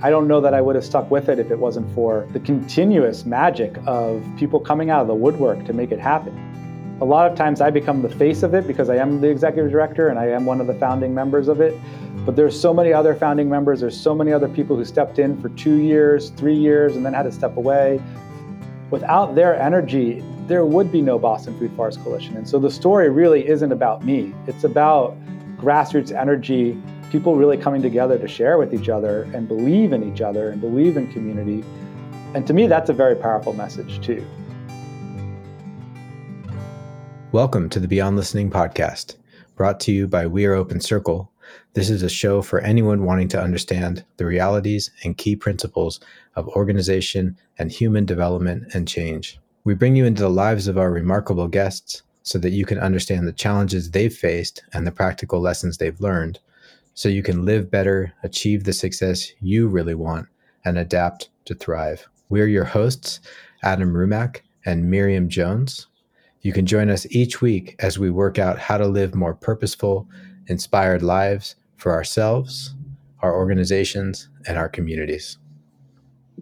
I don't know that I would have stuck with it if it wasn't for the continuous magic of people coming out of the woodwork to make it happen. A lot of times I become the face of it because I am the executive director and I am one of the founding members of it. But there's so many other founding members, there's so many other people who stepped in for two years, three years, and then had to step away. Without their energy, there would be no Boston Food Forest Coalition. And so the story really isn't about me. It's about grassroots energy, people really coming together to share with each other and believe in each other and believe in community. And to me, that's a very powerful message, too. Welcome to the Beyond Listening podcast, brought to you by We Are Open Circle. This is a show for anyone wanting to understand the realities and key principles of organization and human development and change. We bring you into the lives of our remarkable guests so that you can understand the challenges they've faced and the practical lessons they've learned, so you can live better, achieve the success you really want, and adapt to thrive. We're your hosts, Adam Rumack and Miriam Jones. You can join us each week as we work out how to live more purposeful, inspired lives for ourselves, our organizations, and our communities.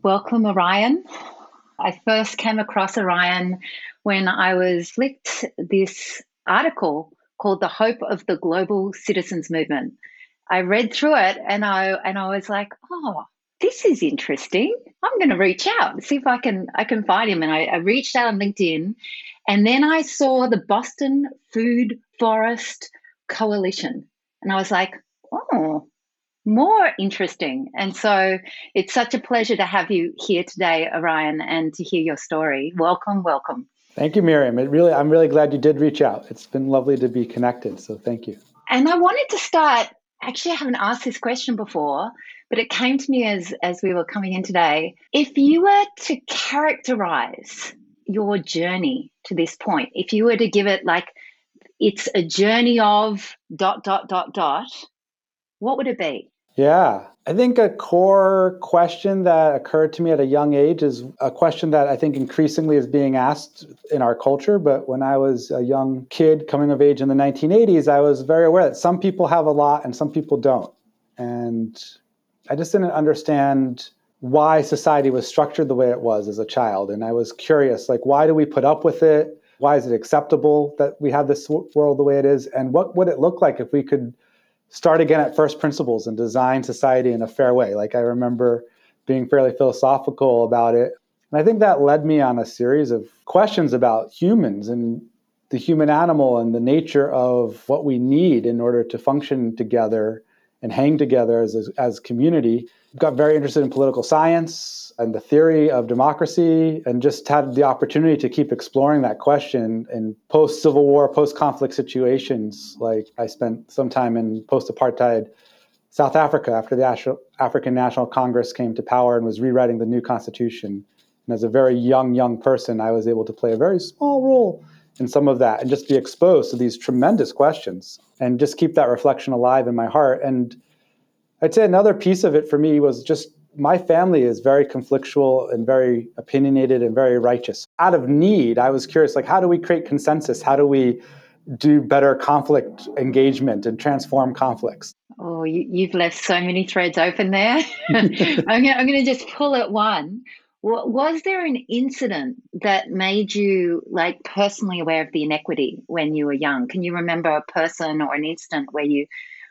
Welcome, Orion. I first came across Orion when I was flicked this article called The Hope of the Global Citizens Movement. I read through it and I and I was like, oh, this is interesting. I'm going to reach out and see if I can I can find him. And I, I reached out on LinkedIn and then I saw the Boston Food Forest Coalition. And I was like, oh, more interesting. And so it's such a pleasure to have you here today, Orion, and to hear your story. Welcome, welcome. Thank you, Miriam. It really, I'm really glad you did reach out. It's been lovely to be connected. So thank you. And I wanted to start. Actually, I haven't asked this question before, but it came to me as as we were coming in today. If you were to characterize your journey to this point? If you were to give it like it's a journey of dot dot dot dot, what would it be? Yeah, I think a core question that occurred to me at a young age is a question that I think increasingly is being asked in our culture. But when I was a young kid coming of age in the 1980s, I was very aware that some people have a lot and some people don't. And I just didn't understand why society was structured the way it was as a child. And I was curious, like, why do we put up with it? Why is it acceptable that we have this world the way it is? And what would it look like if we could start again at first principles and design society in a fair way? Like, I remember being fairly philosophical about it. And I think that led me on a series of questions about humans and the human animal and the nature of what we need in order to function together and hang together as a as community. Got very interested in political science and the theory of democracy and just had the opportunity to keep exploring that question in post civil war post conflict situations. Like i spent some time in post apartheid south africa after the african national congress came to power and was rewriting the new constitution. And as a very young young person i was able to play a very small role in some of that and just be exposed to these tremendous questions and just keep that reflection alive in my heart and I'd say another piece of it for me was just my family is very conflictual and very opinionated and very righteous. Out of need, I was curious, like, how do we create consensus? How do we do better conflict engagement and transform conflicts? Oh, you, have left so many threads open there. I'm going to just pull at one. Was there an incident that made you like personally aware of the inequity when you were young? Can you remember a person or an incident where you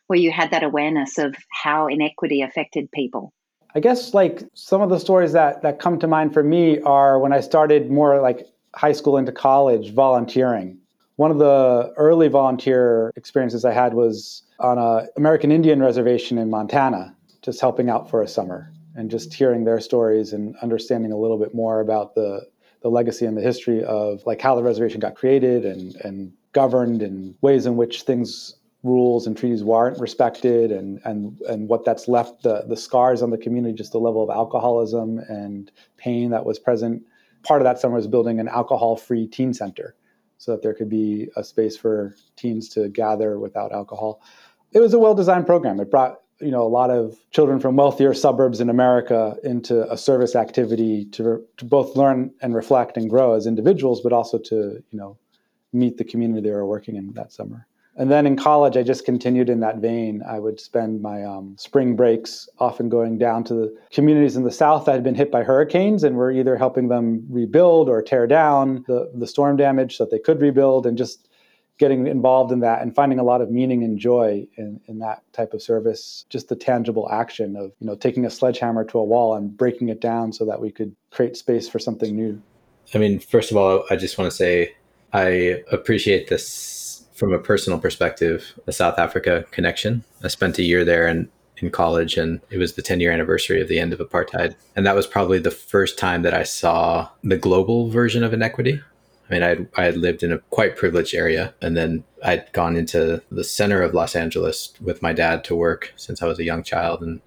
where you had that awareness of how inequity affected people? I guess like some of the stories that that come to mind for me are when I started more like high school into college volunteering. One of the early volunteer experiences I had was on a American Indian reservation in Montana, just helping out for a summer and just hearing their stories and understanding a little bit more about the the legacy and the history of like how the reservation got created and and governed and ways in which things rules and treaties weren't respected and and and what that's left the the scars on the community just the level of alcoholism and pain that was present. Part of that summer was building an alcohol free teen center so that there could be a space for teens to gather without alcohol. It was a well designed program. It brought you know a lot of children from wealthier suburbs in america into a service activity to, to both learn and reflect and grow as individuals but also to you know meet the community they were working in that summer And then in college, I just continued in that vein. I would spend my um, spring breaks often going down to the communities in the South that had been hit by hurricanes, and we're either helping them rebuild or tear down the, the storm damage so that they could rebuild, and just getting involved in that and finding a lot of meaning and joy in, in that type of service. Just the tangible action of you know taking a sledgehammer to a wall and breaking it down so that we could create space for something new. I mean, first of all, I just want to say I appreciate this from a personal perspective, the South Africa connection. I spent a year there and in college and it was the 10 year anniversary of the end of apartheid. And that was probably the first time that I saw the global version of inequity. I mean, I'd, I had lived in a quite privileged area and then I'd gone into the center of Los Angeles with my dad to work since I was a young child and,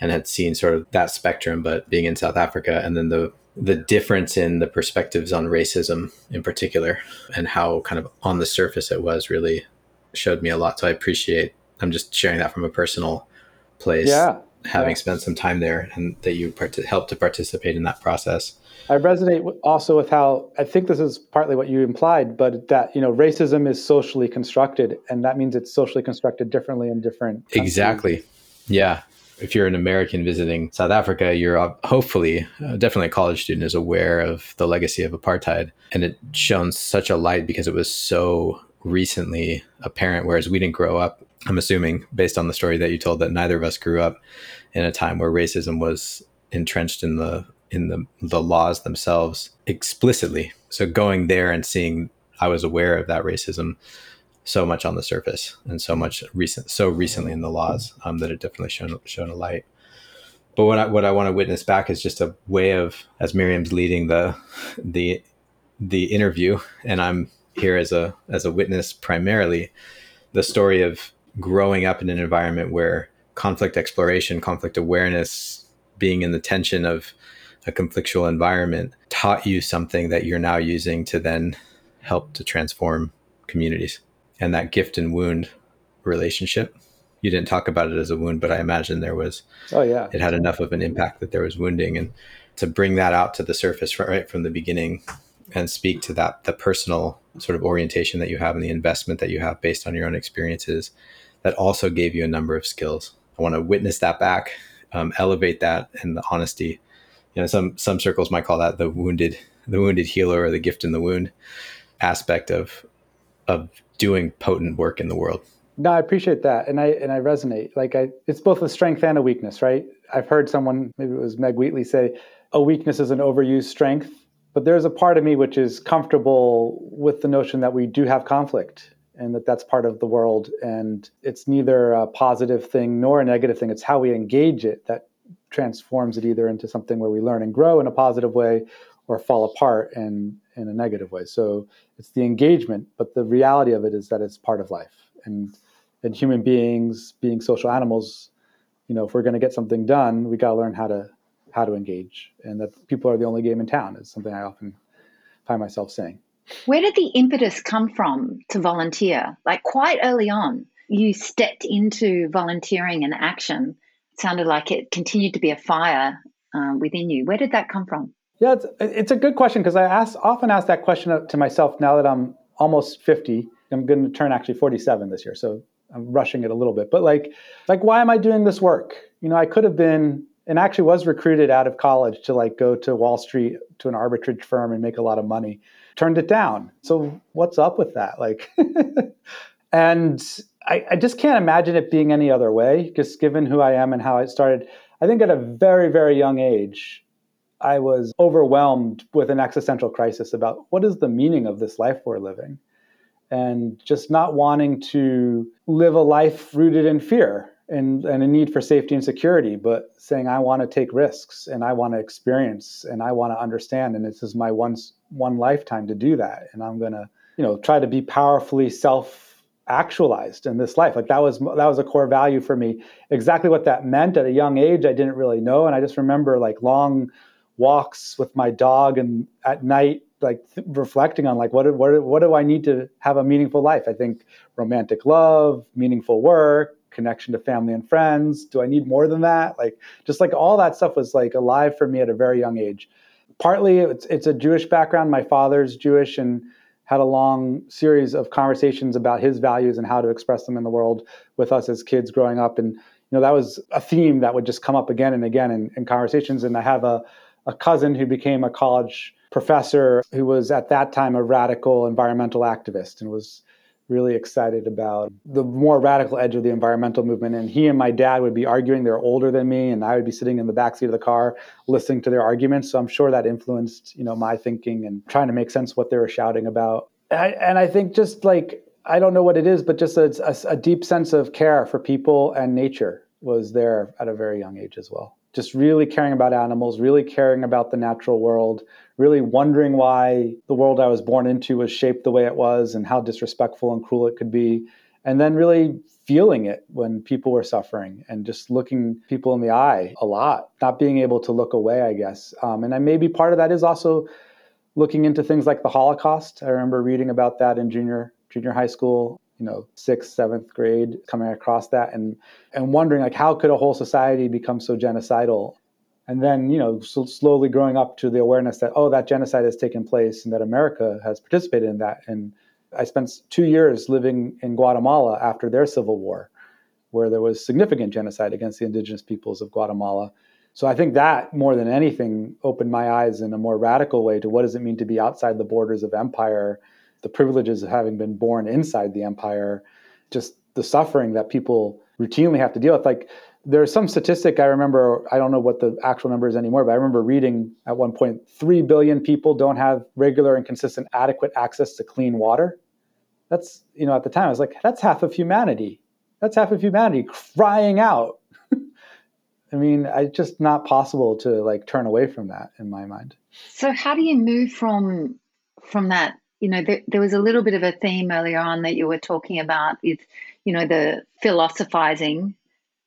and had seen sort of that spectrum, but being in South Africa and then the the difference in the perspectives on racism in particular and how kind of on the surface it was really showed me a lot. So I appreciate, I'm just sharing that from a personal place. Yeah. Having yeah. spent some time there and that you part- helped to participate in that process. I resonate also with how I think this is partly what you implied, but that you know racism is socially constructed, and that means it's socially constructed differently in different. Countries. Exactly. Yeah, if you're an American visiting South Africa, you're hopefully, uh, definitely a college student is aware of the legacy of apartheid. And it shone such a light because it was so recently apparent, whereas we didn't grow up. I'm assuming, based on the story that you told, that neither of us grew up in a time where racism was entrenched in the in the the laws themselves explicitly. So going there and seeing, I was aware of that racism so much on the surface and so much recent, so recently in the laws um, that it definitely shown shown a light. But what I, what I want to witness back is just a way of, as Miriam's leading the the the interview, and I'm here as a as a witness primarily, the story of growing up in an environment where conflict exploration, conflict awareness, being in the tension of a conflictual environment taught you something that you're now using to then help to transform communities and that gift and wound relationship. You didn't talk about it as a wound, but I imagine there was. Oh yeah, it had enough of an impact that there was wounding, and to bring that out to the surface right from the beginning, and speak to that the personal sort of orientation that you have and the investment that you have based on your own experiences, that also gave you a number of skills. I want to witness that back, um, elevate that, and the honesty. You know, some some circles might call that the wounded, the wounded healer, or the gift in the wound aspect of of doing potent work in the world. No, I appreciate that, and I and I resonate. Like I, it's both a strength and a weakness, right? I've heard someone, maybe it was Meg Wheatley, say a weakness is an overused strength. But there's a part of me which is comfortable with the notion that we do have conflict and that that's part of the world, and it's neither a positive thing nor a negative thing. It's how we engage it that transforms it either into something where we learn and grow in a positive way, or fall apart and in a negative way. So it's the engagement, but the reality of it is that it's part of life. And and human beings, being social animals, you know, if we're going to get something done, we got to learn how to how to engage. And that people are the only game in town is something I often find myself saying. Where did the impetus come from to volunteer? Like quite early on, you stepped into volunteering and action. It sounded like it continued to be a fire uh, within you. Where did that come from? Yeah, it's, it's a good question because I ask, often ask that question to myself now that I'm almost 50. I'm going to turn actually 47 this year, so I'm rushing it a little bit. But like, like why am I doing this work? You know, I could have been and actually was recruited out of college to like go to Wall Street to an arbitrage firm and make a lot of money. Turned it down. So what's up with that? Like, and I, I just can't imagine it being any other way. Just given who I am and how I started, I think at a very very young age, I was overwhelmed with an existential crisis about what is the meaning of this life we're living? And just not wanting to live a life rooted in fear and, and a need for safety and security, but saying, I want to take risks and I want to experience and I want to understand. And this is my one, one lifetime to do that. And I'm to, you know, try to be powerfully self actualized in this life like that was that was a core value for me exactly what that meant at a young age i didn't really know and i just remember like long walks with my dog and at night like th- reflecting on like what what what do I need to have a meaningful life? I think romantic love, meaningful work, connection to family and friends. Do I need more than that? Like just like all that stuff was like alive for me at a very young age. Partly it's it's a Jewish background. My father's Jewish and had a long series of conversations about his values and how to express them in the world with us as kids growing up. And, you know, that was a theme that would just come up again and again in, in conversations. And I have a, a cousin who became a college professor who was at that time a radical environmental activist and was really excited about the more radical edge of the environmental movement. And he and my dad would be arguing. They're older than me, and I would be sitting in the backseat of the car listening to their arguments. So I'm sure that influenced, you know, my thinking and trying to make sense what they were shouting about. And I, and I think just like I don't know what it is, but just a, a, a deep sense of care for people and nature was there at a very young age as well. Just really caring about animals, really caring about the natural world, really wondering why the world I was born into was shaped the way it was and how disrespectful and cruel it could be. And then really feeling it when people were suffering and just looking people in the eye a lot, not being able to look away, I guess. Um, and I, maybe part of that is also looking into things like the Holocaust. I remember reading about that in junior junior high school you know sixth seventh grade coming across that and and wondering like how could a whole society become so genocidal? And then you know so slowly growing up to the awareness that oh that genocide has taken place and that america has participated in that. And i spent two years living in guatemala after their civil war where there was significant genocide against the indigenous peoples of guatemala. So i think that more than anything opened my eyes in a more radical way to what does it mean to be outside the borders of empire the privileges of having been born inside the empire just the suffering that people routinely have to deal with like there's some statistic I remember, I don't know what the actual number is anymore, but I remember reading at one point 3 billion people don't have regular and consistent adequate access to clean water. That's, you know, at the time I was like, that's half of humanity. That's half of humanity crying out. I mean, it's just not possible to like turn away from that in my mind. So how do you move from from that? You know, there, there was a little bit of a theme earlier on that you were talking about with, you know, the philosophizing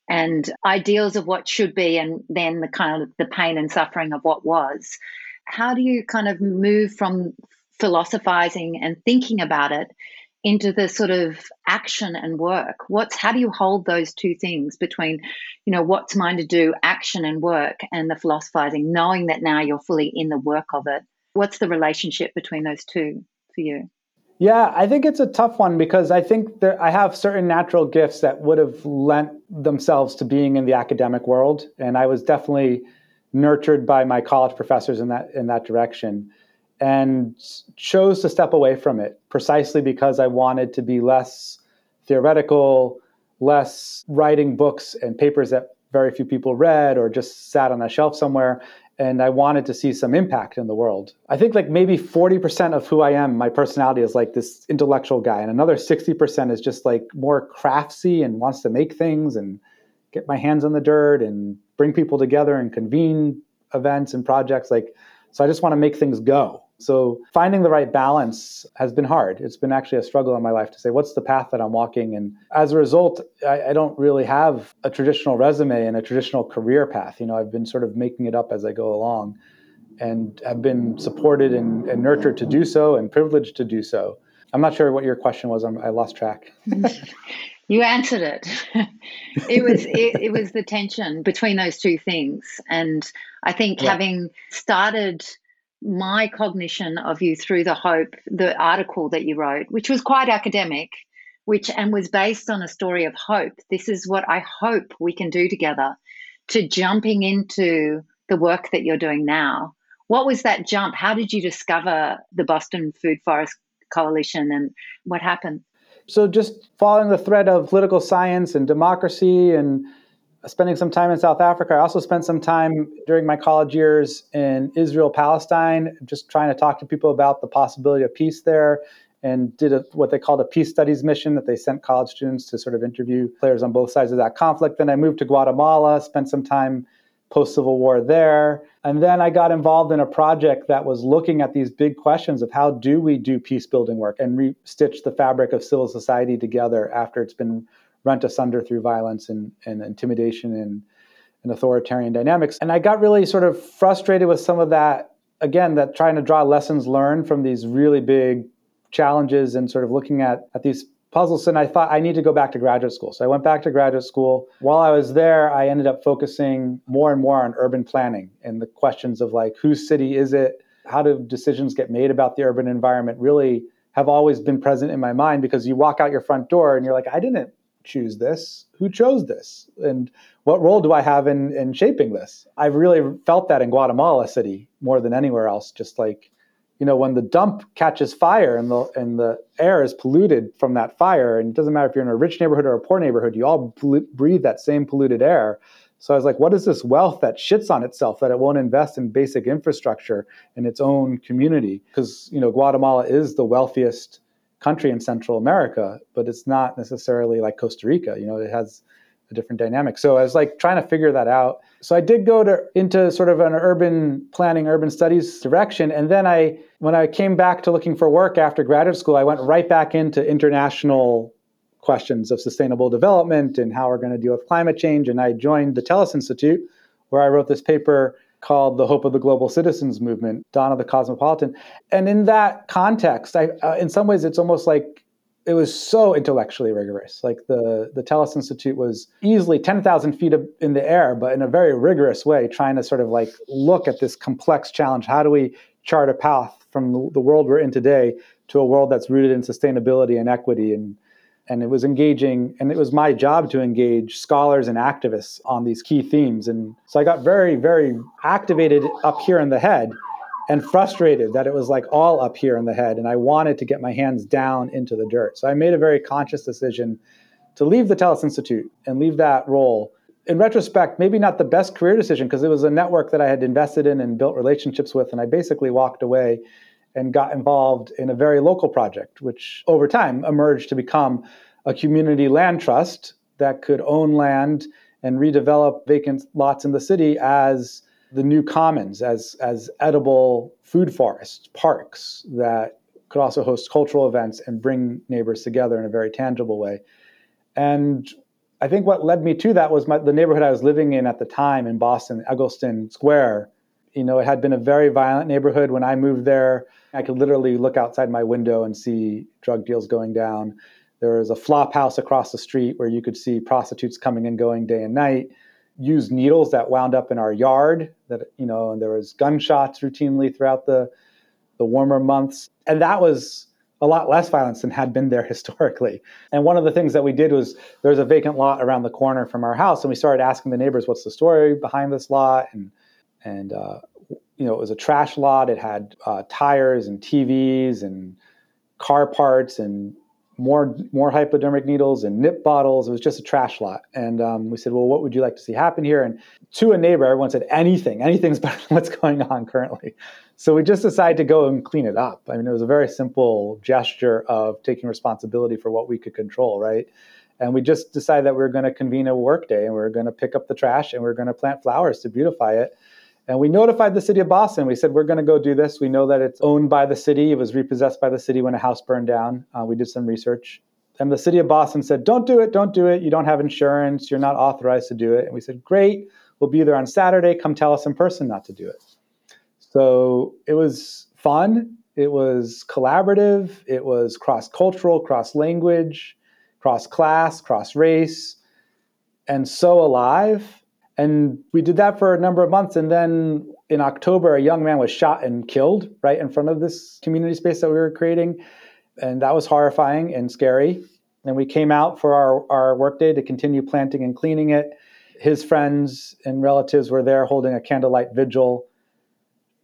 and ideals of what should be and then the kind of the pain and suffering of what was. How do you kind of move from philosophizing and thinking about it into the sort of action and work? What's how do you hold those two things between you know what's mine to do action and work and the philosophizing knowing that now you're fully in the work of it? What's the relationship between those two yeah, I think it's a tough one because I think there, I have certain natural gifts that would have lent themselves to being in the academic world, and I was definitely nurtured by my college professors in that in that direction, and chose to step away from it precisely because I wanted to be less theoretical, less writing books and papers that very few people read or just sat on a shelf somewhere, and I wanted to see some impact in the world. I think like maybe 40% of who I am, my personality is like this intellectual guy, and another 60% is just like more craftsy and wants to make things and get my hands on the dirt and bring people together and convene events and projects. Like, so I just want to make things go. So finding the right balance has been hard. It's been actually a struggle in my life to say, what's the path that I'm walking? And as a result, I, I, don't really have a traditional resume and a traditional career path. You know, I've been sort of making it up as I go along and have been supported and, and nurtured to do so and privileged to do so. I'm not sure what your question was. I'm, i lost track. you answered it. it was it, it was the tension between those two things, and I think yeah. having started my cognition of you through the hope the article that you wrote which was quite academic which and was based on a story of hope. This is what i hope we can do together to jumping into the work that you're doing now. What was that jump? How did you discover the boston food forest coalition and what happened? So just following the thread of political science and democracy and spending some time in South Africa. I also spent some time during my college years in Israel, Palestine, just trying to talk to people about the possibility of peace there and did a, what they called a peace studies mission that they sent college students to sort of interview players on both sides of that conflict. Then I moved to Guatemala, spent some time post Civil War there. And then I got involved in a project that was looking at these big questions of how do we do peace building work and re stitch the fabric of civil society together after it's been rent asunder through violence and, and intimidation and, and authoritarian dynamics. And I got really sort of frustrated with some of that, again, that trying to draw lessons learned from these really big challenges and sort of looking at, at these puzzles. And I thought I need to go back to graduate school. So I went back to graduate school. While I was there, I ended up focusing more and more on urban planning and the questions of like, whose city is it? How do decisions get made about the urban environment? Really have always been present in my mind because you walk out your front door and you're like, I didn't choose this. Who chose this? And what role do I have in, in shaping this? I've really felt that in Guatemala City more than anywhere else. Just like, you know, when the dump catches fire and the and the air is polluted from that fire, and it doesn't matter if you're in a rich neighborhood or a poor neighborhood, you all breathe that same polluted air. So I was like, what is this wealth that shits on itself that it won't invest in basic infrastructure in its own community? Because you know, Guatemala is the wealthiest country in Central America, but it's not necessarily like Costa Rica. You know, it has a different dynamic. So I was like trying to figure that out. So I did go to into sort of an urban planning, urban studies direction, and then I, when I came back to looking for work after graduate school, I went right back into international questions of sustainable development and how we're going to deal with climate change. And I joined the Tellus Institute, where I wrote this paper called The Hope of the Global Citizens Movement, Dawn of the Cosmopolitan. And in that context, I, uh, in some ways, it's almost like it was so intellectually rigorous. Like the, the Tellus Institute was easily 10,000 feet in the air, but in a very rigorous way, trying to sort of like look at this complex challenge. How do we chart a path from the world we're in today to a world that's rooted in sustainability and equity and and it was engaging and it was my job to engage scholars and activists on these key themes. And so i got very very activated up here in the head and frustrated that it was like all up here in the head and i wanted to get my hands down into the dirt. So i made a very conscious decision to leave the Tellus institute and leave that role. In retrospect maybe not the best career decision because it was a network that i had invested in and built relationships with and i basically walked away and got involved in a very local project, which over time emerged to become a community land trust that could own land and redevelop vacant lots in the city as the new commons, as, as edible food forests, parks that could also host cultural events and bring neighbors together in a very tangible way. And I think what led me to that was my, the neighborhood I was living in at the time in Boston, Egleston Square. You know, it had been a very violent neighborhood when I moved there. I could literally look outside my window and see drug deals going down. There was a flop house across the street where you could see prostitutes coming and going day and night. Used needles that wound up in our yard. That you know, and there was gunshots routinely throughout the the warmer months, and that was a lot less violence than had been there historically. And one of the things that we did was there was a vacant lot around the corner from our house, and we started asking the neighbors, "What's the story behind this lot?" and and uh, you know, it was a trash lot. It had uh, tires and TVs and car parts and more more hypodermic needles and nip bottles. It was just a trash lot. And um, we said, well, what would you like to see happen here? And to a neighbor, everyone said anything. Anything's better than what's going on currently. So we just decided to go and clean it up. I mean, it was a very simple gesture of taking responsibility for what we could control, right? And we just decided that we are going to convene a work day and we are going to pick up the trash and we are going to plant flowers to beautify it and we notified the city of Boston. We said, we're going to go do this. We know that it's owned by the city. It was repossessed by the city when a house burned down. Uh, we did some research. And the city of Boston said, don't do it, don't do it. You don't have insurance. You're not authorized to do it. And we said, great. We'll be there on Saturday. Come tell us in person not to do it. So it was fun. It was collaborative. It was cross cultural, cross language, cross class, cross race, and so alive and we did that for a number of months. And then in October, a young man was shot and killed right in front of this community space that we were creating. And that was horrifying and scary. And we came out for our, our workday to continue planting and cleaning it. His friends and relatives were there holding a candlelight vigil.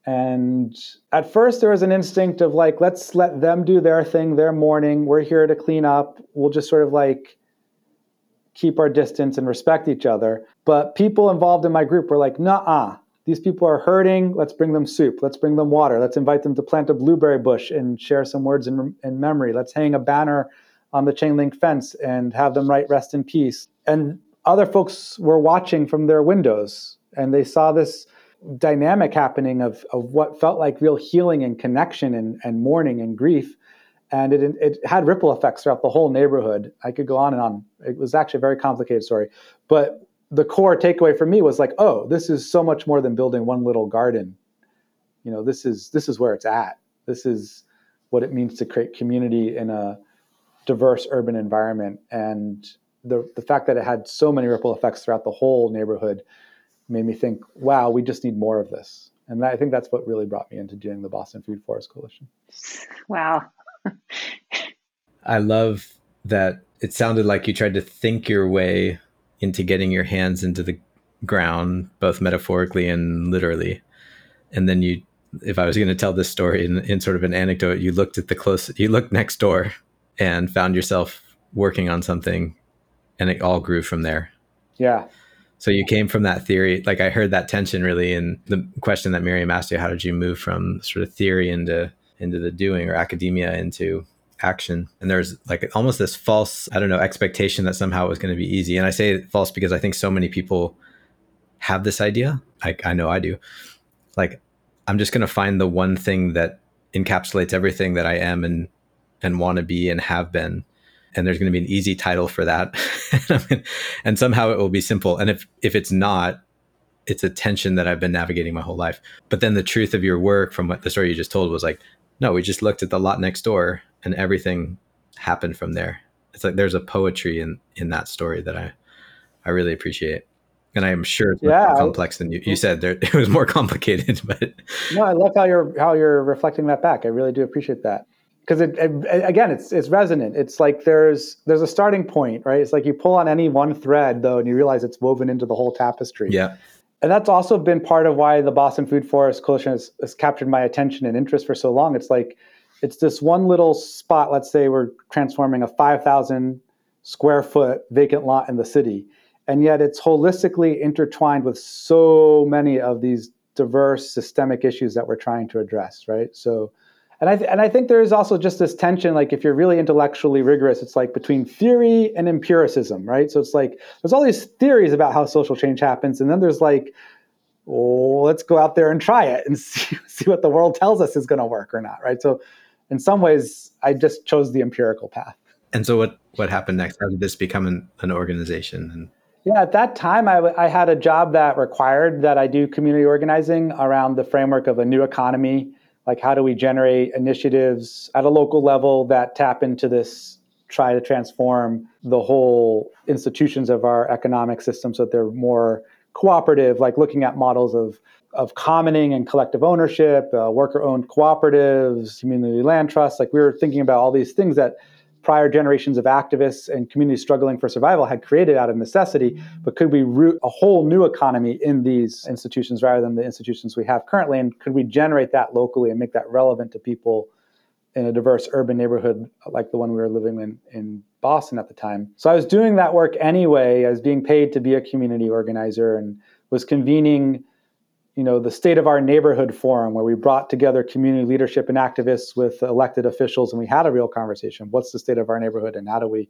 And at first, there was an instinct of like, let's let them do their thing, their mourning. We're here to clean up. We'll just sort of like keep our distance and respect each other. But people involved in my group were like, nah, these people are hurting. Let's bring them soup. Let's bring them water. Let's invite them to plant a blueberry bush and share some words in, in memory. Let's hang a banner on the chain link fence and have them write rest in peace. And other folks were watching from their windows and they saw this dynamic happening of, of what felt like real healing and connection and, and mourning and grief and it, it had ripple effects throughout the whole neighborhood. I could go on and on. It was actually a very complicated story, but the core takeaway for me was like, oh, this is so much more than building one little garden. You know, this is this is where it's at. This is what it means to create community in a diverse urban environment, and the the fact that it had so many ripple effects throughout the whole neighborhood made me think, wow, we just need more of this. And I think that's what really brought me into doing the Boston Food Forest Coalition. Wow, I love that it sounded like you tried to think your way into getting your hands into the ground, both metaphorically and literally. And then you, if I was going to tell this story in, in sort of an anecdote, you looked at the close, you looked next door and found yourself working on something and it all grew from there. Yeah. So you came from that theory. Like I heard that tension really in the question that Miriam asked you, how did you move from sort of theory into into the doing or academia into action? And there's like almost this false, I don't know, expectation that somehow it was going to be easy. And I say false because I think so many people have this idea. I, I know I do. Like I'm just going to find the one thing that encapsulates everything that I am and and want to be and have been and there's going to be an easy title for that and somehow it will be simple and if if it's not it's a tension that i've been navigating my whole life but then the truth of your work from what the story you just told was like no we just looked at the lot next door and everything happened from there. It's like there's a poetry in in that story that i i really appreciate. And I am sure it's yeah, more complex than you, you said. There, it was more complicated, but no, I love how you're how you're reflecting that back. I really do appreciate that. Because it, it, again it's it's resonant. It's like there's there's a starting point right? It's like you pull on any one thread though and you realize it's woven into the whole tapestry. Yeah and that's also been part of why the boston food forest coalition has, has captured my attention and interest for so long. It's like it's this one little spot let's say we're transforming a 5000 square foot vacant lot in the city. And yet it's holistically intertwined with so many of these diverse systemic issues that we're trying to address right? So and I th- and I think there is also just this tension. Like if you're really intellectually rigorous, it's like between theory and empiricism, right? So it's like there's all these theories about how social change happens, and then there's like, oh, let's go out there and try it and see see what the world tells us is going to work or not, right? So in some ways, I just chose the empirical path. And so what what happened next? How did this become an, an organization? And yeah, at that time, I, w- I had a job that required that I do community organizing around the framework of a new economy like how do we generate initiatives at a local level that tap into this try to transform the whole institutions of our economic system so that they're more cooperative? Like looking at models of of commoning and collective ownership uh, worker owned cooperatives community land trusts. Like we were thinking about all these things that prior generations of activists and communities struggling for survival had created out of necessity, but could we root a whole new economy in these institutions rather than the institutions we have currently? And could we generate that locally and make that relevant to people in a diverse urban neighborhood like the one we were living in in Boston at the time? So I was doing that work anyway. I was being paid to be a community organizer and was convening you know the state of our neighborhood forum where we brought together community leadership and activists with elected officials and we had a real conversation. What's the state of our neighborhood and how do we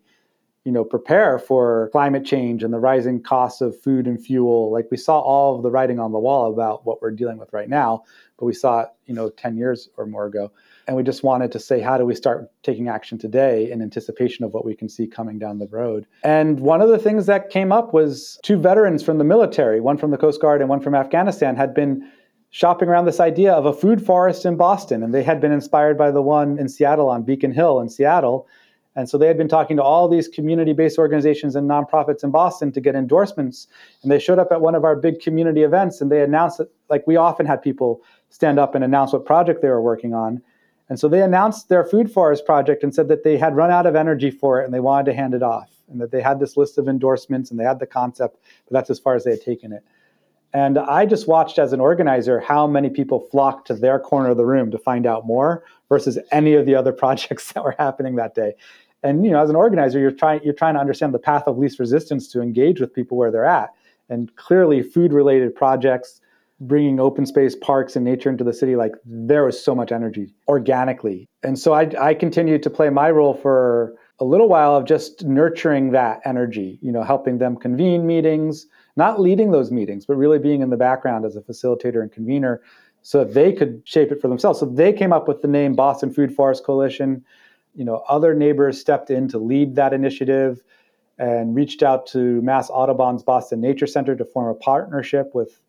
you know prepare for climate change and the rising costs of food and fuel? Like we saw all of the writing on the wall about what we're dealing with right now but we saw it you know 10 years or more ago and we just wanted to say, how do we start taking action today in anticipation of what we can see coming down the road? And one of the things that came up was two veterans from the military, one from the Coast Guard and one from Afghanistan, had been shopping around this idea of a food forest in Boston. And they had been inspired by the one in Seattle on Beacon Hill in Seattle. And so they had been talking to all these community based organizations and nonprofits in Boston to get endorsements. And they showed up at one of our big community events and they announced that, like we often had people stand up and announce what project they were working on. And so they announced their food forest project and said that they had run out of energy for it and they wanted to hand it off and that they had this list of endorsements and they had the concept, but that's as far as they had taken it. And I just watched as an organizer how many people flocked to their corner of the room to find out more versus any of the other projects that were happening that day. And you know, as an organizer, you're trying you're trying to understand the path of least resistance to engage with people where they're at. And clearly, food related projects bringing open space parks and nature into the city like there was so much energy organically. And so i, I continued to play my role for a little while of just nurturing that energy you know helping them convene meetings not leading those meetings but really being in the background as a facilitator and convener so that they could shape it for themselves. So they came up with the name boston food forest coalition. You know other neighbors stepped in to lead that initiative and reached out to mass audubon's boston nature center to form a partnership with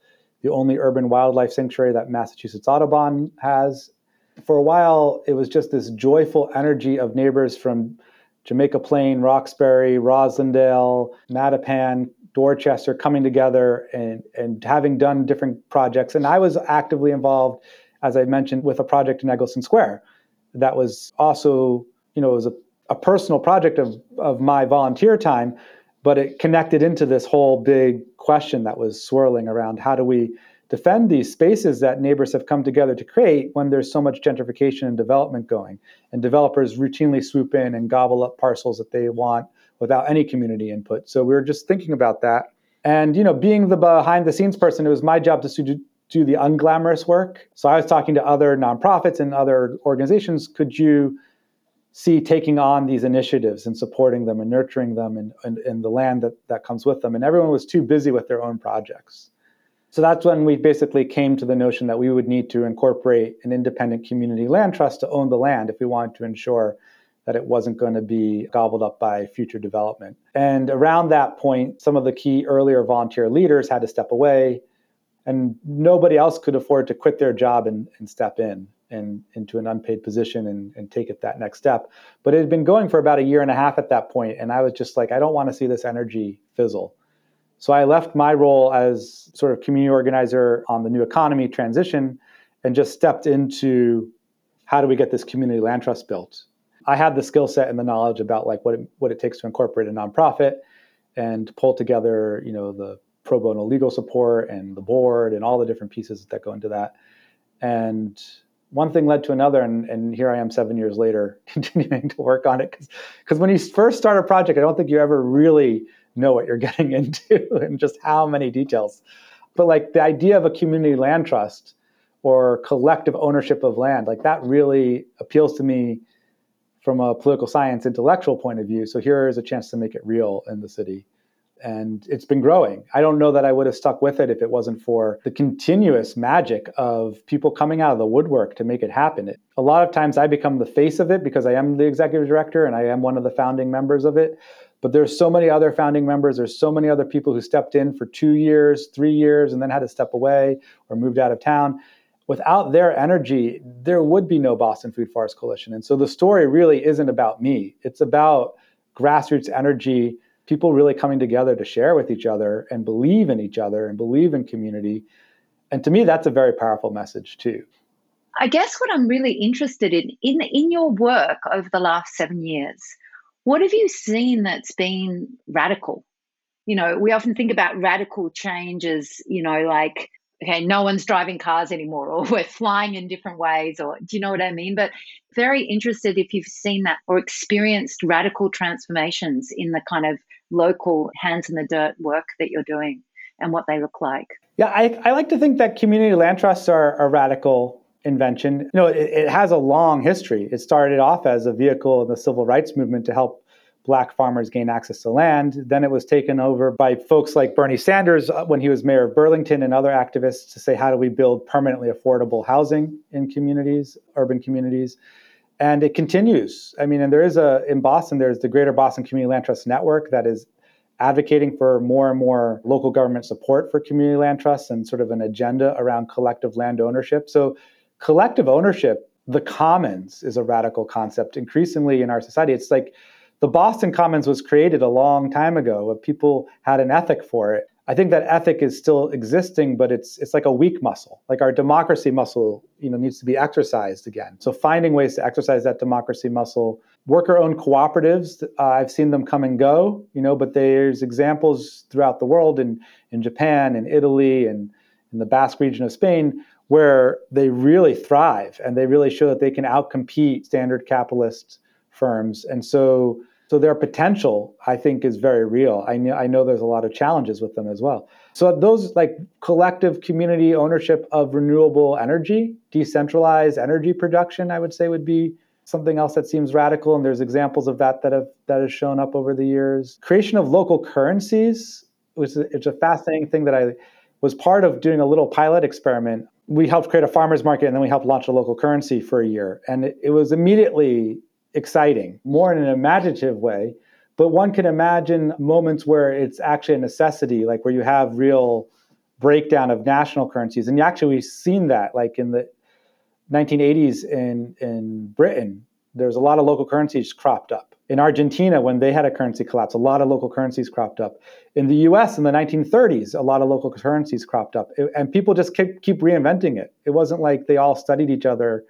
the only urban wildlife sanctuary that Massachusetts Audubon has. For a while, it was just this joyful energy of neighbors from Jamaica Plain, Roxbury, Roslindale, Mattapan, Dorchester coming together and, and having done different projects. And I was actively involved, as I mentioned, with a project in Egleston Square. that was also, you know, it was a, a personal project of, of my volunteer time, but it connected into this whole big question that was swirling around how do we defend these spaces that neighbors have come together to create when there's so much gentrification and development going? And developers routinely swoop in and gobble up parcels that they want without any community input. So we were just thinking about that. And you know being the behind the scenes person it was my job to do, do the unglamorous work. So i was talking to other nonprofits and other organizations could you see taking on these initiatives and supporting them and nurturing them and, and, and the land that, that comes with them. And everyone was too busy with their own projects. So that's when we basically came to the notion that we would need to incorporate an independent community land trust to own the land if we wanted to ensure that it wasn't going to be gobbled up by future development. And around that point, some of the key earlier volunteer leaders had to step away, and nobody else could afford to quit their job and, and step in and into an unpaid position and, and take it that next step. But it had been going for about a year and a half at that point, and I was just like, I don't want to see this energy fizzle. So I left my role as sort of community organizer on the new economy transition and just stepped into how do we get this community land trust built. I had the skill set and the knowledge about like what it, what it takes to incorporate a nonprofit and pull together, you know, the pro bono legal support and the board and all the different pieces that go into that. And one thing led to another, and, and here I am seven years later, continuing to work on it. Because when you first start a project, I don't think you ever really know what you're getting into and just how many details. But like the idea of a community land trust or collective ownership of land, like that really appeals to me from a political science intellectual point of view. So here is a chance to make it real in the city. And it's been growing. I don't know that I would have stuck with it if it wasn't for the continuous magic of people coming out of the woodwork to make it happen. It, a lot of times I become the face of it because I am the executive director and I am one of the founding members of it. But there's so many other founding members. There's so many other people who stepped in for two years, three years, and then had to step away or moved out of town. Without their energy, there would be no Boston Food Forest Coalition. And so the story really isn't about me. It's about grassroots energy, people really coming together to share with each other and believe in each other and believe in community. And to me, that's a very powerful message too. I guess what I'm really interested in in in your work over the last seven years, what have you seen that's been radical? You know, we often think about radical changes, you know, like, okay, no one's driving cars anymore, or we're flying in different ways, or do you know what I mean? But very interested if you've seen that or experienced radical transformations in the kind of local hands in the dirt work that you're doing and what they look like. Yeah, I, I like to think that community land trusts are, a radical invention. You know, it, it, has a long history. It started off as a vehicle in the civil rights movement to help black farmers gain access to land. Then it was taken over by folks like Bernie Sanders uh, when he was mayor of Burlington and other activists to say, how do we build permanently affordable housing in communities, urban communities? And it continues. I mean, and there is a, in Boston, there's the Greater Boston Community Land Trust Network that is advocating for more and more local government support for community land trusts and sort of an agenda around collective land ownership. So collective ownership, the commons, is a radical concept increasingly in our society. It's like the Boston Commons was created a long time ago, people had an ethic for it. I think that ethic is still existing, but it's it's like a weak muscle. Like our democracy muscle, you know, needs to be exercised again. So finding ways to exercise that democracy muscle. Worker-owned cooperatives, uh, I've seen them come and go, you know, but there's examples throughout the world in in Japan and Italy and in the Basque region of Spain where they really thrive and they really show that they can outcompete standard capitalist firms. And so, so their potential, I think, is very real. I know, I know there's a lot of challenges with them as well. So those like collective community ownership of renewable energy, decentralized energy production, I would say would be something else that seems radical. And there's examples of that that have that has shown up over the years. Creation of local currencies, which is it's a fascinating thing that I was part of doing a little pilot experiment we helped create a farmers market and then we helped launch a local currency for a year. And it, it was immediately exciting, more in an imaginative way. But one can imagine moments where it's actually a necessity, like where you have real breakdown of national currencies. And actually, we've seen that, like in the 1980s in, in Britain, there's a lot of local currencies cropped up in Argentina, when they had a currency collapse, a lot of local currencies cropped up. In the US in the 1930s, a lot of local currencies cropped up. and people just keep, keep reinventing it. It wasn't like they all studied each other.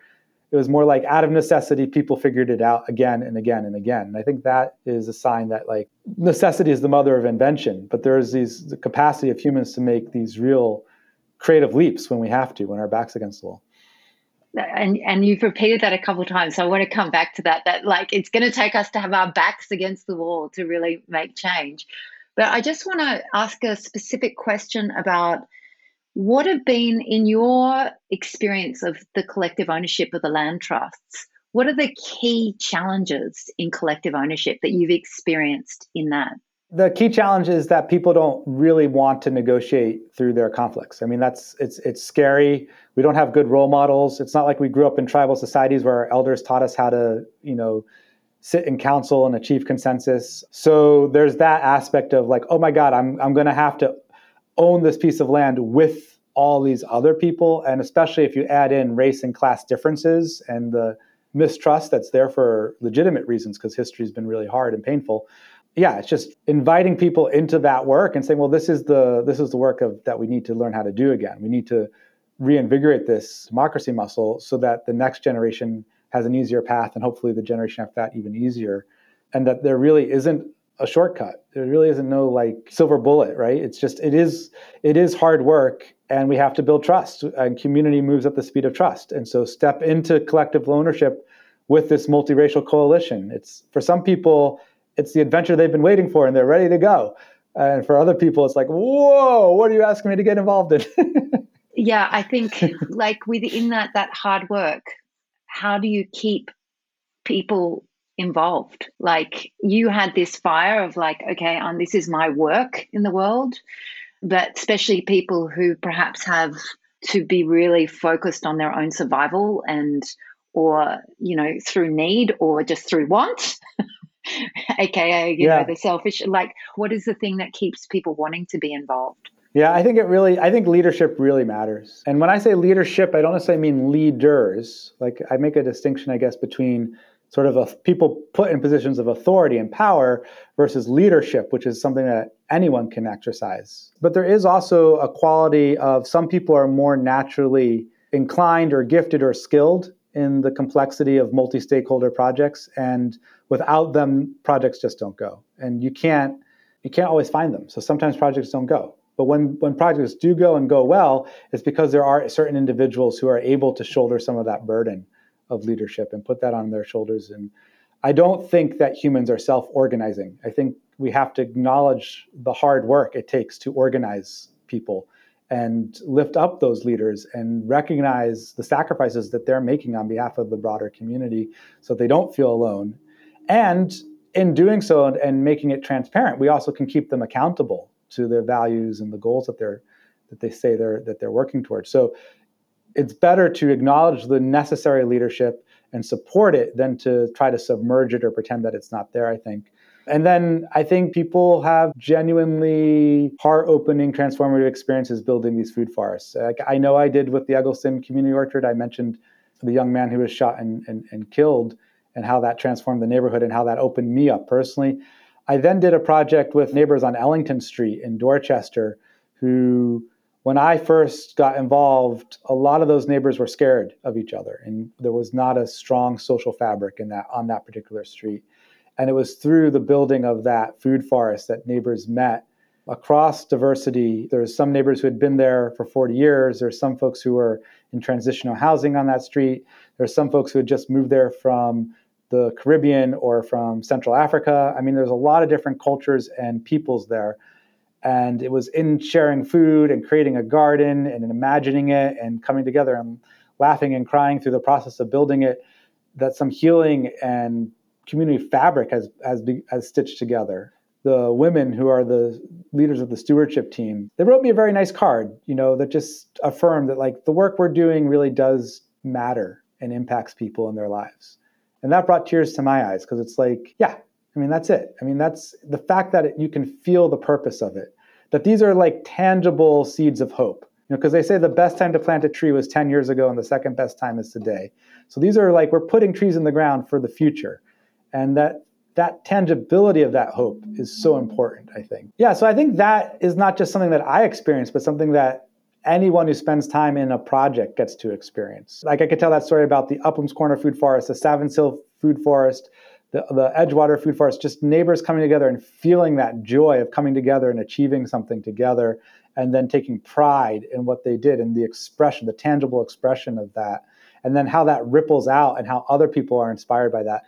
It was more like out of necessity, people figured it out again and again and again. And I think that is a sign that like necessity is the mother of invention. But there's these the capacity of humans to make these real creative leaps when we have to, when our back's against the wall and and you've repeated that a couple times so i want to come back to that that like it's going to take us to have our backs against the wall to really make change but i just want to ask a specific question about what have been in your experience of the collective ownership of the land trusts what are the key challenges in collective ownership that you've experienced in that the key challenge is that people don't really want to negotiate through their conflicts. I mean, that's it's it's scary. We don't have good role models. It's not like we grew up in tribal societies where our elders taught us how to, you know, sit in council and achieve consensus. So there's that aspect of like, oh my God, I'm I'm to have to own this piece of land with all these other people, and especially if you add in race and class differences and the mistrust that's there for legitimate reasons because history's been really hard and painful yeah, it's just inviting people into that work and saying, well, this is the this is the work of that we need to learn how to do again. We need to reinvigorate this democracy muscle so that the next generation has an easier path and hopefully the generation after that even easier. And that there really isn't a shortcut. There really isn't no like silver bullet, right? It's just it is it is hard work and we have to build trust and community moves at the speed of trust. And so step into collective ownership with this multiracial coalition. It's for some people it's the adventure they've been waiting for and they're ready to go. And for other people, it's like, whoa, what are you asking me to get involved in? yeah, I think like within that that hard work, how do you keep people involved? Like you had this fire of like, okay, um, this is my work in the world, but especially people who perhaps have to be really focused on their own survival and or you know through need or just through want aka you yeah. know the selfish like what is the thing that keeps people wanting to be involved yeah i think it really i think leadership really matters and when i say leadership i don't necessarily mean leaders like i make a distinction i guess between sort of a, people put in positions of authority and power versus leadership which is something that anyone can exercise. But there is also a quality of some people are more naturally inclined or gifted or skilled in the complexity of multi-stakeholder projects and without them projects just don't go. And you can't you can't always find them. So sometimes projects don't go. But when when projects do go and go well it's because there are certain individuals who are able to shoulder some of that burden of leadership and put that on their shoulders and i don't think that humans are self-organizing i think we have to acknowledge the hard work it takes to organize people and lift up those leaders and recognize the sacrifices that they're making on behalf of the broader community so they don't feel alone. And in doing so and, and making it transparent, we also can keep them accountable to their values and the goals that they're that they say they're that they're working towards. So it's better to acknowledge the necessary leadership and support it than to try to submerge it or pretend that it's not there, I think. And then I think people have genuinely heart opening, transformative experiences building these food forests. Like I know I did with the Egleston Community Orchard. I mentioned the young man who was shot and, and, and killed and how that transformed the neighborhood and how that opened me up personally. I then did a project with neighbors on Ellington Street in Dorchester who when I first got involved, a lot of those neighbors were scared of each other, and there was not a strong social fabric in that on that particular street. And it was through the building of that food forest that neighbors met across diversity. There's some neighbors who had been there for 40 years. There's some folks who were in transitional housing on that street. There's some folks who had just moved there from the Caribbean or from Central Africa. I mean, there's a lot of different cultures and peoples there. And it was in sharing food and creating a garden and imagining it and coming together and laughing and crying through the process of building it that some healing and community fabric has has has stitched together. The women who are the leaders of the stewardship team, they wrote me a very nice card, you know, that just affirmed that like the work we're doing really does matter and impacts people in their lives. And that brought tears to my eyes because it's like, yeah, I mean, that's it. I mean, that's the fact that it, you can feel the purpose of it, that these are like tangible seeds of hope. You know, because they say the best time to plant a tree was 10 years ago and the second best time is today. So these are like, we're putting trees in the ground for the future and that that tangibility of that hope is so important i think yeah so i think that is not just something that i experienced but something that anyone who spends time in a project gets to experience. Like I could tell that story about the Upham's Corner Food Forest, the Savins Hill Food Forest, the, the Edgewater Food Forest, just neighbors coming together and feeling that joy of coming together and achieving something together and then taking pride in what they did and the expression, the tangible expression of that, and then how that ripples out and how other people are inspired by that.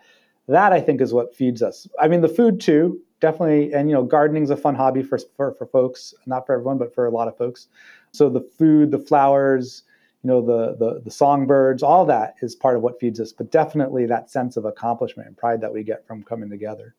That I think is what feeds us. I mean, the food too, definitely. And you know, gardening's a fun hobby for for, for folks, not for everyone, but for a lot of folks. So the food, the flowers, you know, the the the songbirds, all that is part of what feeds us. But definitely that sense of accomplishment and pride that we get from coming together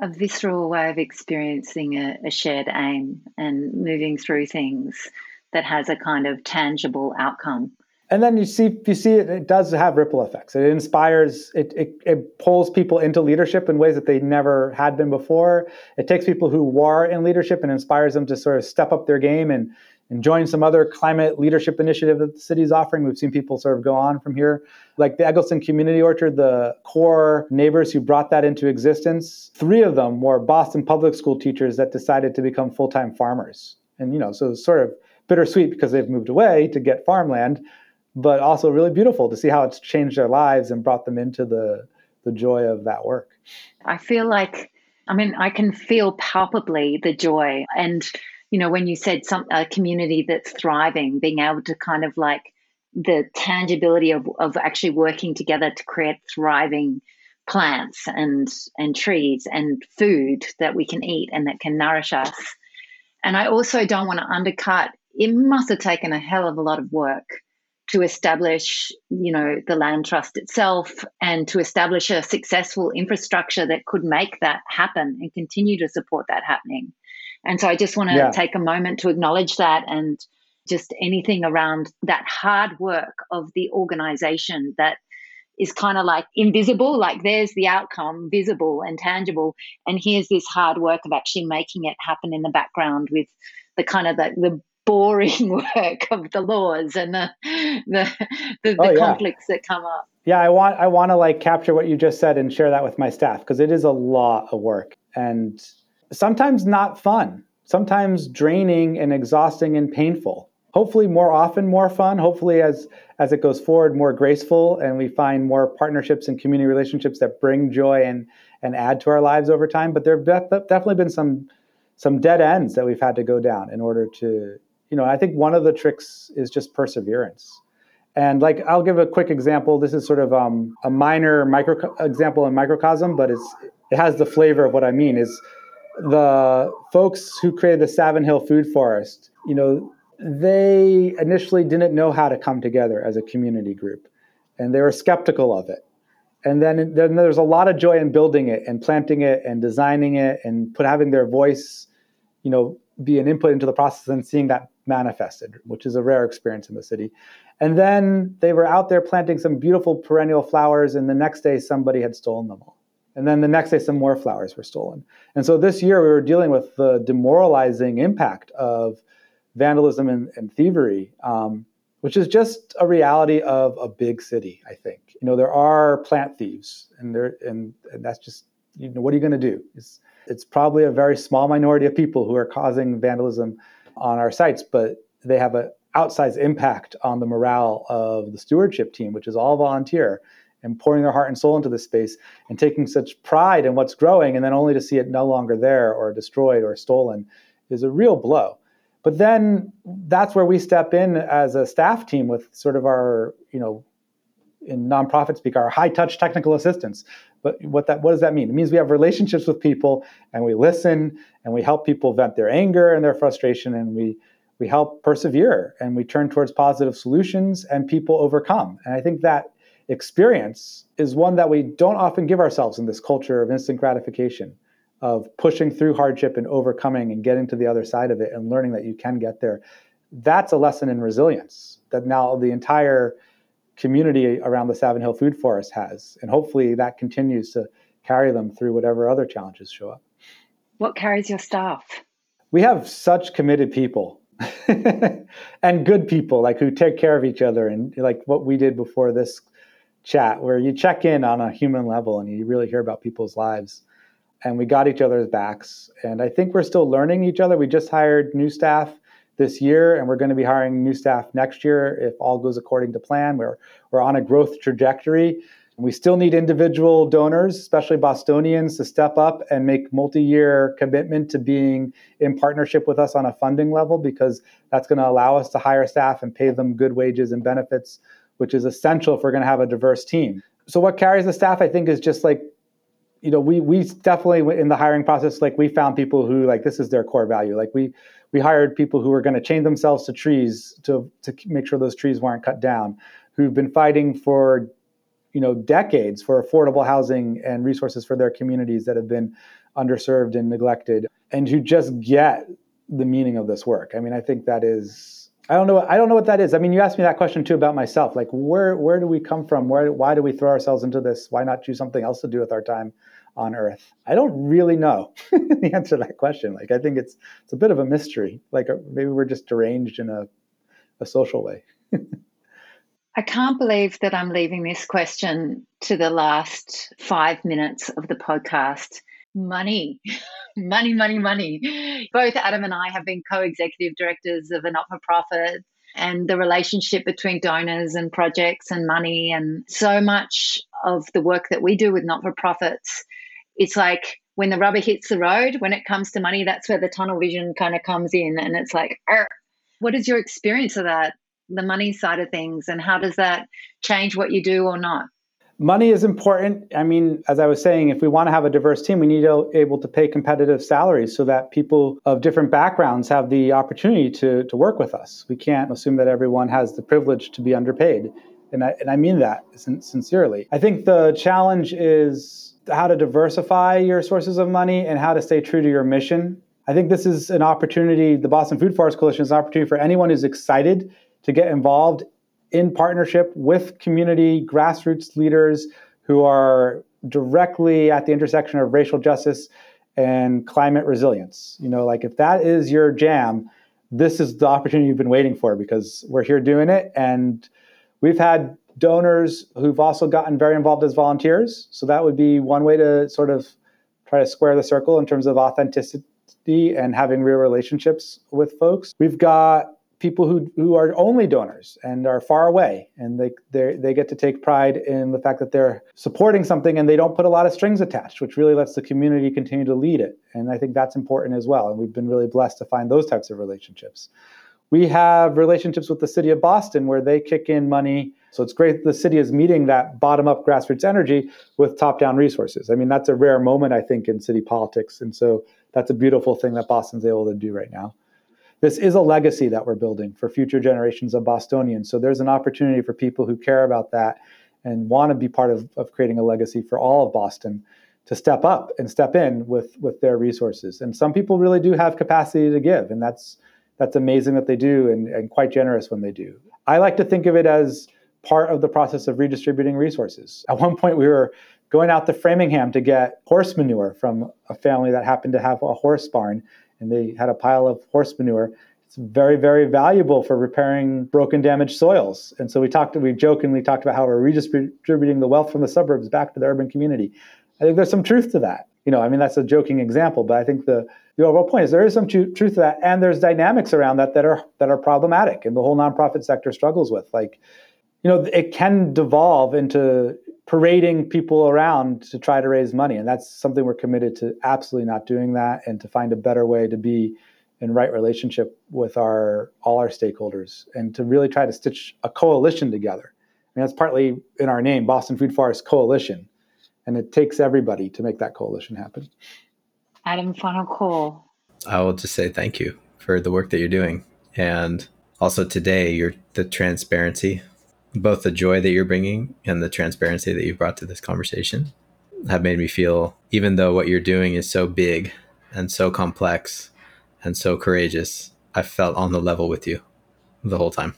a visceral way of experiencing a, a, shared aim and moving through things that has a kind of tangible outcome. And then you see, you see it, it does have ripple effects. It inspires, it, it, it pulls people into leadership in ways that they never had been before. It takes people who were in leadership and inspires them to sort of step up their game and and join some other climate leadership initiative that the city's offering. We've seen people sort of go on from here. Like the Egleston Community Orchard, the core neighbors who brought that into existence, three of them were Boston public school teachers that decided to become full time farmers. And, you know, so sort of bittersweet because they've moved away to get farmland, but also really beautiful to see how it's changed their lives and brought them into the, the joy of that work. I feel like, I mean, I can feel palpably the joy and you know, when you said some a community that's thriving, being able to kind of like the tangibility of, of actually working together to create thriving plants and and trees and food that we can eat and that can nourish us. And I also don't want to undercut. It must have taken a hell of a lot of work to establish, you know, the land trust itself and to establish a successful infrastructure that could make that happen and continue to support that happening. And so I just want to yeah. take a moment to acknowledge that and just anything around that hard work of the organization that is kind of like invisible, like there's the outcome visible and tangible. And here's this hard work of actually making it happen in the background with the kind of the, the boring work of the laws and the the, the, oh, the yeah. conflicts that come up. Yeah, I want I want to like capture what you just said and share that with my staff because it is a lot of work. And sometimes not fun, sometimes draining and exhausting and painful. Hopefully, more often, more fun. Hopefully, as as it goes forward, more graceful, and we find more partnerships and community relationships that bring joy and and add to our lives over time. But there have definitely been some some dead ends that we've had to go down in order to, you know. I think one of the tricks is just perseverance. And like, I'll give a quick example. This is sort of um, a minor micro example in microcosm, but it's it has the flavor of what I mean. Is the folks who created the Savin Hill Food Forest, you know, they initially didn't know how to come together as a community group, and they were skeptical of it. And then, then there's a lot of joy in building it and planting it and designing it and put having their voice, you know, be an input into the process and seeing that manifested, which is a rare experience in the city. And then they were out there planting some beautiful perennial flowers, and the next day somebody had stolen them all. And then the next day, some more flowers were stolen. And so this year, we were dealing with the demoralizing impact of vandalism and, and thievery, um, which is just a reality of a big city. I think you know there are plant thieves, and there and, and that's just you know what are you going to do? It's it's probably a very small minority of people who are causing vandalism on our sites, but they have an outsized impact on the morale of the stewardship team, which is all volunteer and pouring their heart and soul into this space and taking such pride in what's growing and then only to see it no longer there or destroyed or stolen is a real blow. But then that's where we step in as a staff team with sort of our, you know, in nonprofit speak, our high touch technical assistance. But what that what does that mean? It means we have relationships with people and we listen and we help people vent their anger and their frustration and we we help persevere and we turn towards positive solutions and people overcome. And I think that experience is one that we don't often give ourselves in this culture of instant gratification, of pushing through hardship and overcoming and getting to the other side of it and learning that you can get there. That's a lesson in resilience that now the entire community around the Savin Hill Food Forest has. And hopefully that continues to carry them through whatever other challenges show up. What carries your staff? We have such committed people and good people like who take care of each other and like what we did before this chat where you check in on a human level and you really hear about people's lives. And we got each other's backs. And I think we're still learning each other. We just hired new staff this year, and we're going to be hiring new staff next year if all goes according to plan. We're, we're on a growth trajectory. We still need individual donors, especially Bostonians, to step up and make multi-year commitment to being in partnership with us on a funding level because that's going to allow us to hire staff and pay them good wages and benefits, which is essential if we're going to have a diverse team. So what carries the staff, I think, is just like, you know, we we definitely in the hiring process, like we found people who like this is their core value. Like we we hired people who were going to chain themselves to trees to to make sure those trees weren't cut down, who've been fighting for you know decades for affordable housing and resources for their communities that have been underserved and neglected and who just get the meaning of this work i mean i think that is i don't know i don't know what that is. I mean you asked me that question too about myself. Like where where do we come from? Where why do we throw ourselves into this? Why not choose something else to do with our time on earth? I don't really know the answer to that question. Like i think it's it's a bit of a mystery. Like uh, maybe we're just deranged in a, a social way. I can't believe that I'm leaving this question to the last five minutes of the podcast. Money, money, money, money. Both Adam and I have been co executive directors of a not for profit, and the relationship between donors and projects and money, and so much of the work that we do with not for profits. It's like when the rubber hits the road, when it comes to money, that's where the tunnel vision kind of comes in. And it's like, what is your experience of that? the money side of things and how does that change what you do or not? Money is important. I mean, as I was saying, if we want to have a diverse team, we need to be able to pay competitive salaries so that people of different backgrounds have the opportunity to, to work with us. We can't assume that everyone has the privilege to be underpaid. And I, and I mean that sincerely. I think the challenge is how to diversify your sources of money and how to stay true to your mission. I think this is an opportunity, the Boston Food Forest Coalition is an opportunity for anyone who's excited to get involved in partnership with community grassroots leaders who are directly at the intersection of racial justice and climate resilience. You know, like if that is your jam, this is the opportunity you've been waiting for because we're here doing it. And we've had donors who've also gotten very involved as volunteers. So that would be one way to sort of try to square the circle in terms of authenticity and having real relationships with folks. We've got people who, who are only donors and are far away and they, they get to take pride in the fact that they're supporting something and they don't put a lot of strings attached which really lets the community continue to lead it. And i think that's important as well. And we've been really blessed to find those types of relationships. We have relationships with the city of boston where they kick in money. So it's great the city is meeting that bottom up grassroots energy with top down resources. I mean that's a rare moment i think in city politics. And so that's a beautiful thing that boston's able to do right now this is a legacy that we're building for future generations of Bostonians. So there's an opportunity for people who care about that and want to be part of, of creating a legacy for all of Boston to step up and step in with with their resources. And some people really do have capacity to give, and that's that's amazing that they do and, and quite generous when they do. I like to think of it as part of the process of redistributing resources. At one point we were going out to Framingham to get horse manure from a family that happened to have a horse barn and they had a pile of horse manure. It's very, very valuable for repairing broken, damaged soils. And so we talked, we jokingly talked about how we're redistributing the wealth from the suburbs back to the urban community. I think there's some truth to that. You know, I mean, that's a joking example, but I think the, the overall point is there is some truth to that, and there's dynamics around that that are that are problematic, and the whole nonprofit sector struggles with. Like, you know, it can devolve into parading people around to try to raise money. And that's something we're committed to absolutely not doing that and to find a better way to be in right relationship with our all our stakeholders and to really try to stitch a coalition together. I mean, that's partly in our name, Boston Food Forest Coalition. And it takes everybody to make that coalition happen. Adam, final call. I will just say thank you for the work that you're doing. And also today, your the transparency both the joy that you're bringing and the transparency that you've brought to this conversation have made me feel, even though what you're doing is so big and so complex and so courageous, I felt on the level with you the whole time.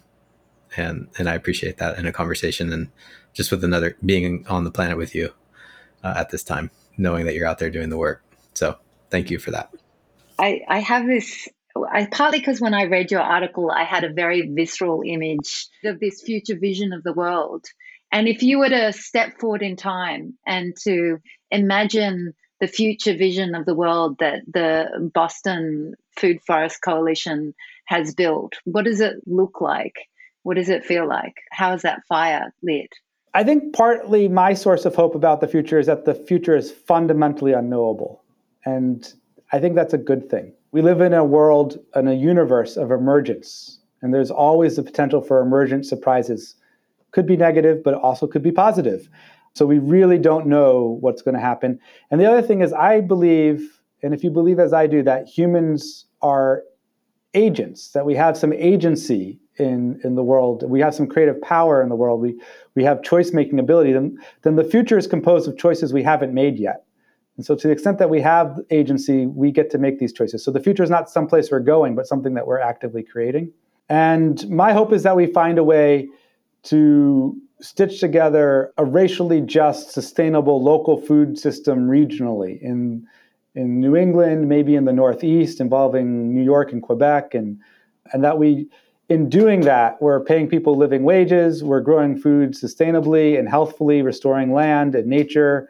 And, and I appreciate that in a conversation and just with another being on the planet with you uh, at this time, knowing that you're out there doing the work. So thank you for that. I, I have this I, partly because when I read your article, I had a very visceral image of this future vision of the world. And if you were to step forward in time and to imagine the future vision of the world that the Boston Food Forest Coalition has built. What does it look like? What does it feel like? How is that fire lit? I think partly my source of hope about the future is that the future is fundamentally unknowable. And I think that's a good thing. We live in a world, in a universe of emergence, and there's always the potential for emergent surprises. Could be negative, but also could be positive. So we really don't know what's going to happen. And the other thing is, I believe, and if you believe as I do, that humans are agents, that we have some agency in, in the world, we have some creative power in the world, we, we have choice making ability, then, then the future is composed of choices we haven't made yet. And so, to the extent that we have agency, we get to make these choices. So, the future is not someplace we're going, but something that we're actively creating. And my hope is that we find a way to stitch together a racially just, sustainable local food system regionally in, in New England, maybe in the Northeast, involving New York and Quebec, and, and that we, in doing that, we're paying people living wages, we're growing food sustainably and healthfully, restoring land and nature.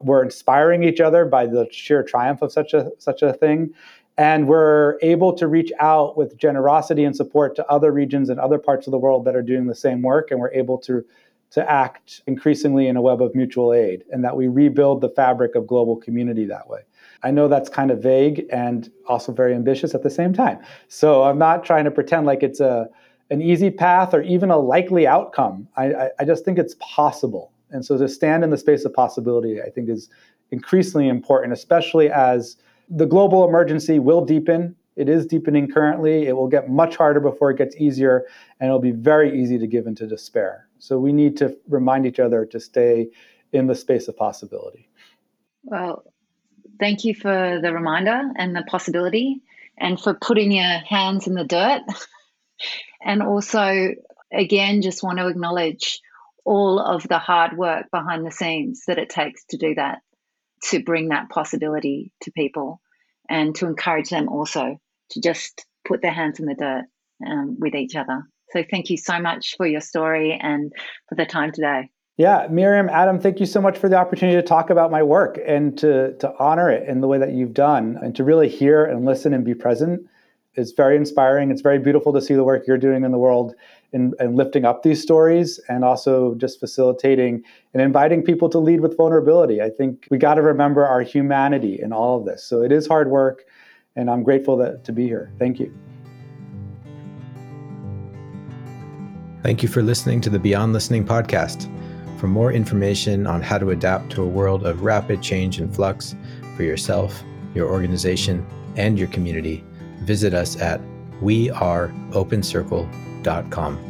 We're inspiring each other by the sheer triumph of such a such a thing. And we're able to reach out with generosity and support to other regions and other parts of the world that are doing the same work. And we're able to to act increasingly in a web of mutual aid and that we rebuild the fabric of global community that way. I know that's kind of vague and also very ambitious at the same time. So i'm not trying to pretend like it's a an easy path or even a likely outcome. I, I, I just think it's possible and so to stand in the space of possibility i think is increasingly important especially as the global emergency will deepen. It is deepening currently. It will get much harder before it gets easier, and it'll be very easy to give into despair. So we need to remind each other to stay in the space of possibility. Well, thank you for the reminder and the possibility, and for putting your hands in the dirt. and also, again, just want to acknowledge all of the hard work behind the scenes that it takes to do that to bring that possibility to people and to encourage them also to just put their hands in the dirt um, with each other. So thank you so much for your story and for the time today. Yeah, Miriam, Adam, thank you so much for the opportunity to talk about my work and to, to honor it in the way that you've done and to really hear and listen and be present is very inspiring. It's very beautiful to see the work you're doing in the world and, lifting up these stories and also just facilitating and inviting people to lead with vulnerability. I think we got to remember our humanity in all of this. So it is hard work, and I'm grateful that, to be here. Thank you. Thank you for listening to the Beyond Listening podcast. For more information on how to adapt to a world of rapid change and flux for yourself, your organization, and your community, visit us at weareopencircle.com gmail.com.